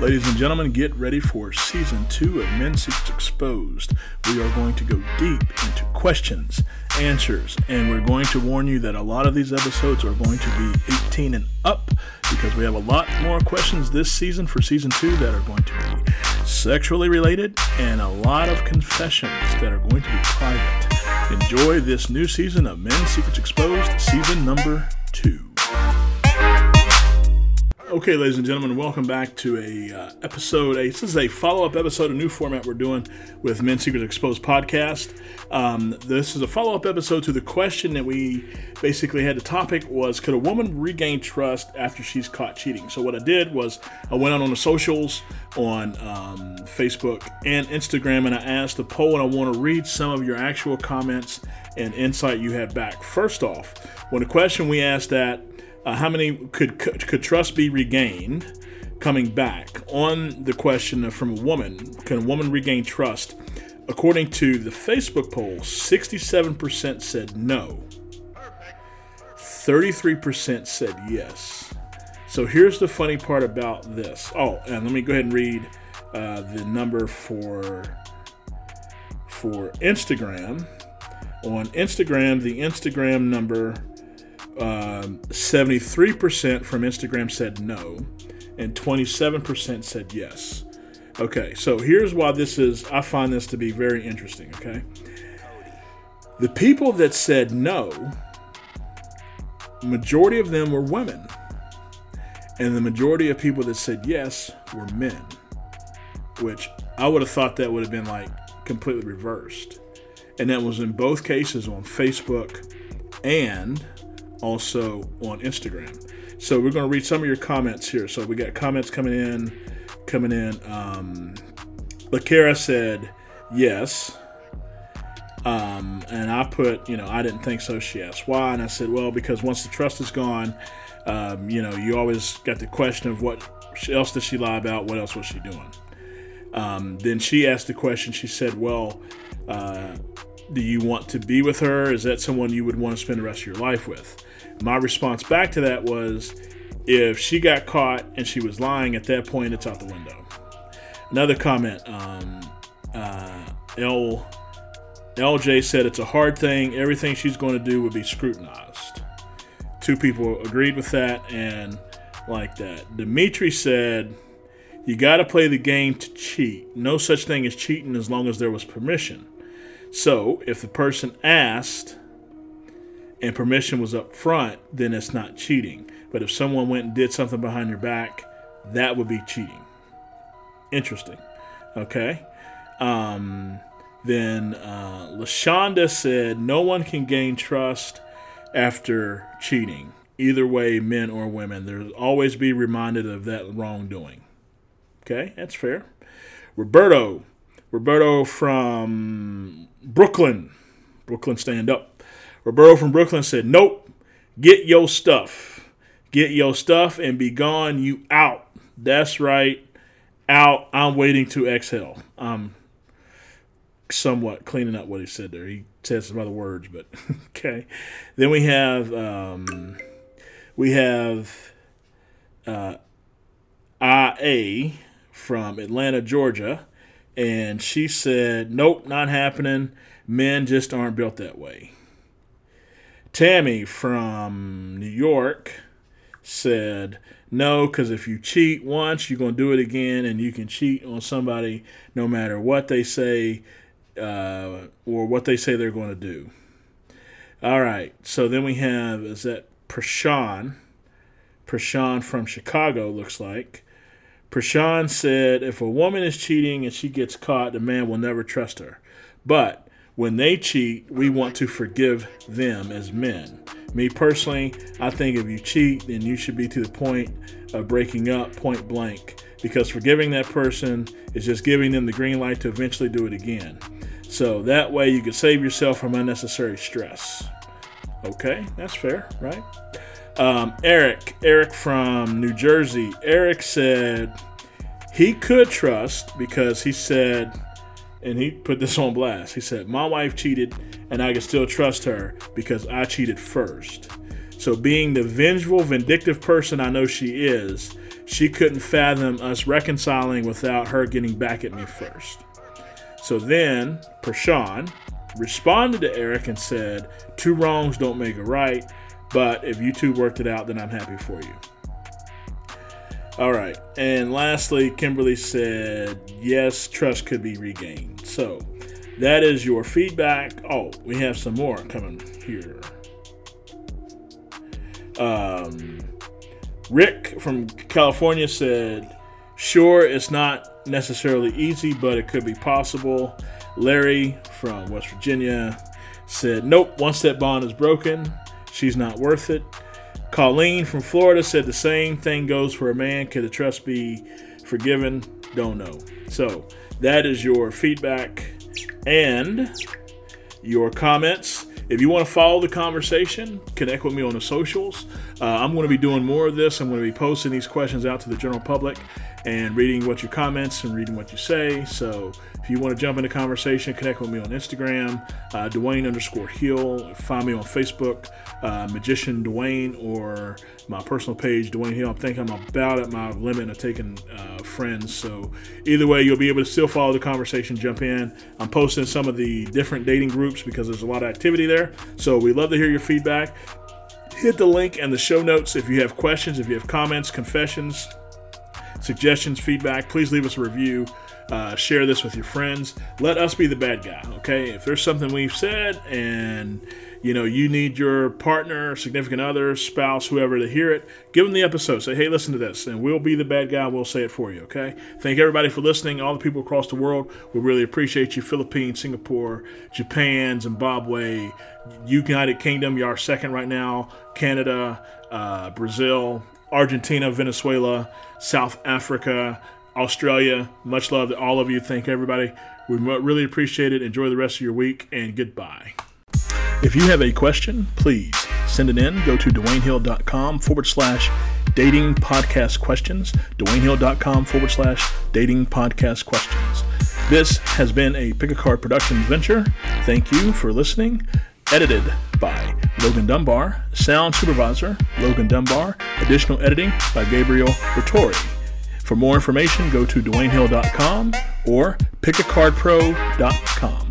Ladies and gentlemen, get ready for season two of Men Secrets Exposed. We are going to go deep into questions, answers, and we're going to warn you that a lot of these episodes are going to be 18 and up because we have a lot more questions this season for season two that are going to be sexually related and a lot of confessions that are going to be private. Enjoy this new season of Men Secrets Exposed, season number two. Okay, ladies and gentlemen, welcome back to a uh, episode. A, this is a follow-up episode, a new format we're doing with Men Secrets Exposed podcast. Um, this is a follow-up episode to the question that we basically had. The topic was, could a woman regain trust after she's caught cheating? So what I did was I went out on the socials, on um, Facebook and Instagram, and I asked a poll, and I want to read some of your actual comments and insight you had back. First off, when the question we asked that uh, how many could, could could trust be regained coming back on the question of, from a woman? Can a woman regain trust? According to the facebook poll 67% said no. 33% said yes. So here's the funny part about this. Oh and let me go ahead and read uh, the number for for instagram. On instagram the instagram number um, 73% from Instagram said no, and 27% said yes. Okay, so here's why this is, I find this to be very interesting, okay? The people that said no, majority of them were women. And the majority of people that said yes were men, which I would have thought that would have been like completely reversed. And that was in both cases on Facebook and also on Instagram. So we're going to read some of your comments here. So we got comments coming in, coming in. Um, Lakara said yes. Um, and I put, you know, I didn't think so. She asked why, and I said, well, because once the trust is gone, um, you know, you always got the question of what else did she lie about? What else was she doing? Um, then she asked the question. She said, well, uh, do you want to be with her? Is that someone you would want to spend the rest of your life with? My response back to that was if she got caught and she was lying, at that point, it's out the window. Another comment um, uh, L, LJ said it's a hard thing. Everything she's going to do would be scrutinized. Two people agreed with that and like that. Dimitri said, You got to play the game to cheat. No such thing as cheating as long as there was permission. So if the person asked, and permission was up front, then it's not cheating. But if someone went and did something behind your back, that would be cheating. Interesting. Okay. Um, then uh, LaShonda said, No one can gain trust after cheating. Either way, men or women, there'll always be reminded of that wrongdoing. Okay, that's fair. Roberto, Roberto from Brooklyn, Brooklyn, stand up. Roberto from Brooklyn said, Nope, get your stuff. Get your stuff and be gone. You out. That's right. Out. I'm waiting to exhale. I'm somewhat cleaning up what he said there. He said some other words, but okay. Then we have um, we have uh, IA from Atlanta, Georgia, and she said, "Nope, not happening. Men just aren't built that way." Tammy from New York said, no, because if you cheat once, you're going to do it again, and you can cheat on somebody no matter what they say uh, or what they say they're going to do. All right, so then we have, is that Prashan? Prashan from Chicago, looks like. Prashan said, if a woman is cheating and she gets caught, the man will never trust her. But when they cheat, we want to forgive them as men. Me personally, I think if you cheat, then you should be to the point of breaking up point blank because forgiving that person is just giving them the green light to eventually do it again. So that way you can save yourself from unnecessary stress. Okay, that's fair, right? Um, Eric, Eric from New Jersey, Eric said he could trust because he said and he put this on blast. He said, My wife cheated, and I can still trust her because I cheated first. So, being the vengeful, vindictive person I know she is, She couldn't fathom us reconciling without her getting back at me first. So then, Prashan responded to Eric and said, Two wrongs don't make a right, but if you two worked it out, then I'm happy for you. All right. And lastly, Kimberly said, Yes, trust could be regained. So that is your feedback. Oh, we have some more coming here. Um, Rick from California said, Sure, it's not necessarily easy, but it could be possible. Larry from West Virginia said, Nope, once that bond is broken, she's not worth it. Colleen from Florida said the same thing goes for a man. Could the trust be forgiven? Don't know. So that is your feedback and your comments. If you want to follow the conversation, connect with me on the socials. Uh, I'm going to be doing more of this. I'm going to be posting these questions out to the general public and reading what your comments and reading what you say. So if you want to jump in the conversation, connect with me on Instagram, uh, Dwayne underscore Hill. Find me on Facebook, uh, Magician Dwayne, or my personal page, Dwayne Hill. I think I'm about at my limit of taking uh, friends. So either way, you'll be able to still follow the conversation, jump in. I'm posting some of the different dating groups because there's a lot of activity there. So we love to hear your feedback. Hit the link and the show notes if you have questions, if you have comments, confessions, suggestions, feedback. Please leave us a review. Uh, share this with your friends. Let us be the bad guy, okay? If there's something we've said and you know you need your partner, significant other, spouse, whoever to hear it, give them the episode. Say, hey, listen to this, and we'll be the bad guy. We'll say it for you, okay? Thank everybody for listening. All the people across the world, we really appreciate you. Philippines, Singapore, Japan, Zimbabwe, United Kingdom, you're our second right now. Canada, uh, Brazil, Argentina, Venezuela, South Africa. Australia. Much love to all of you. Thank everybody. We really appreciate it. Enjoy the rest of your week and goodbye. If you have a question, please send it in. Go to DwayneHill.com forward slash dating podcast questions. DwayneHill.com forward slash dating podcast questions. This has been a Pick a Card Productions venture. Thank you for listening. Edited by Logan Dunbar. Sound supervisor, Logan Dunbar. Additional editing by Gabriel Vittori. For more information, go to DwayneHill.com or pickacardpro.com.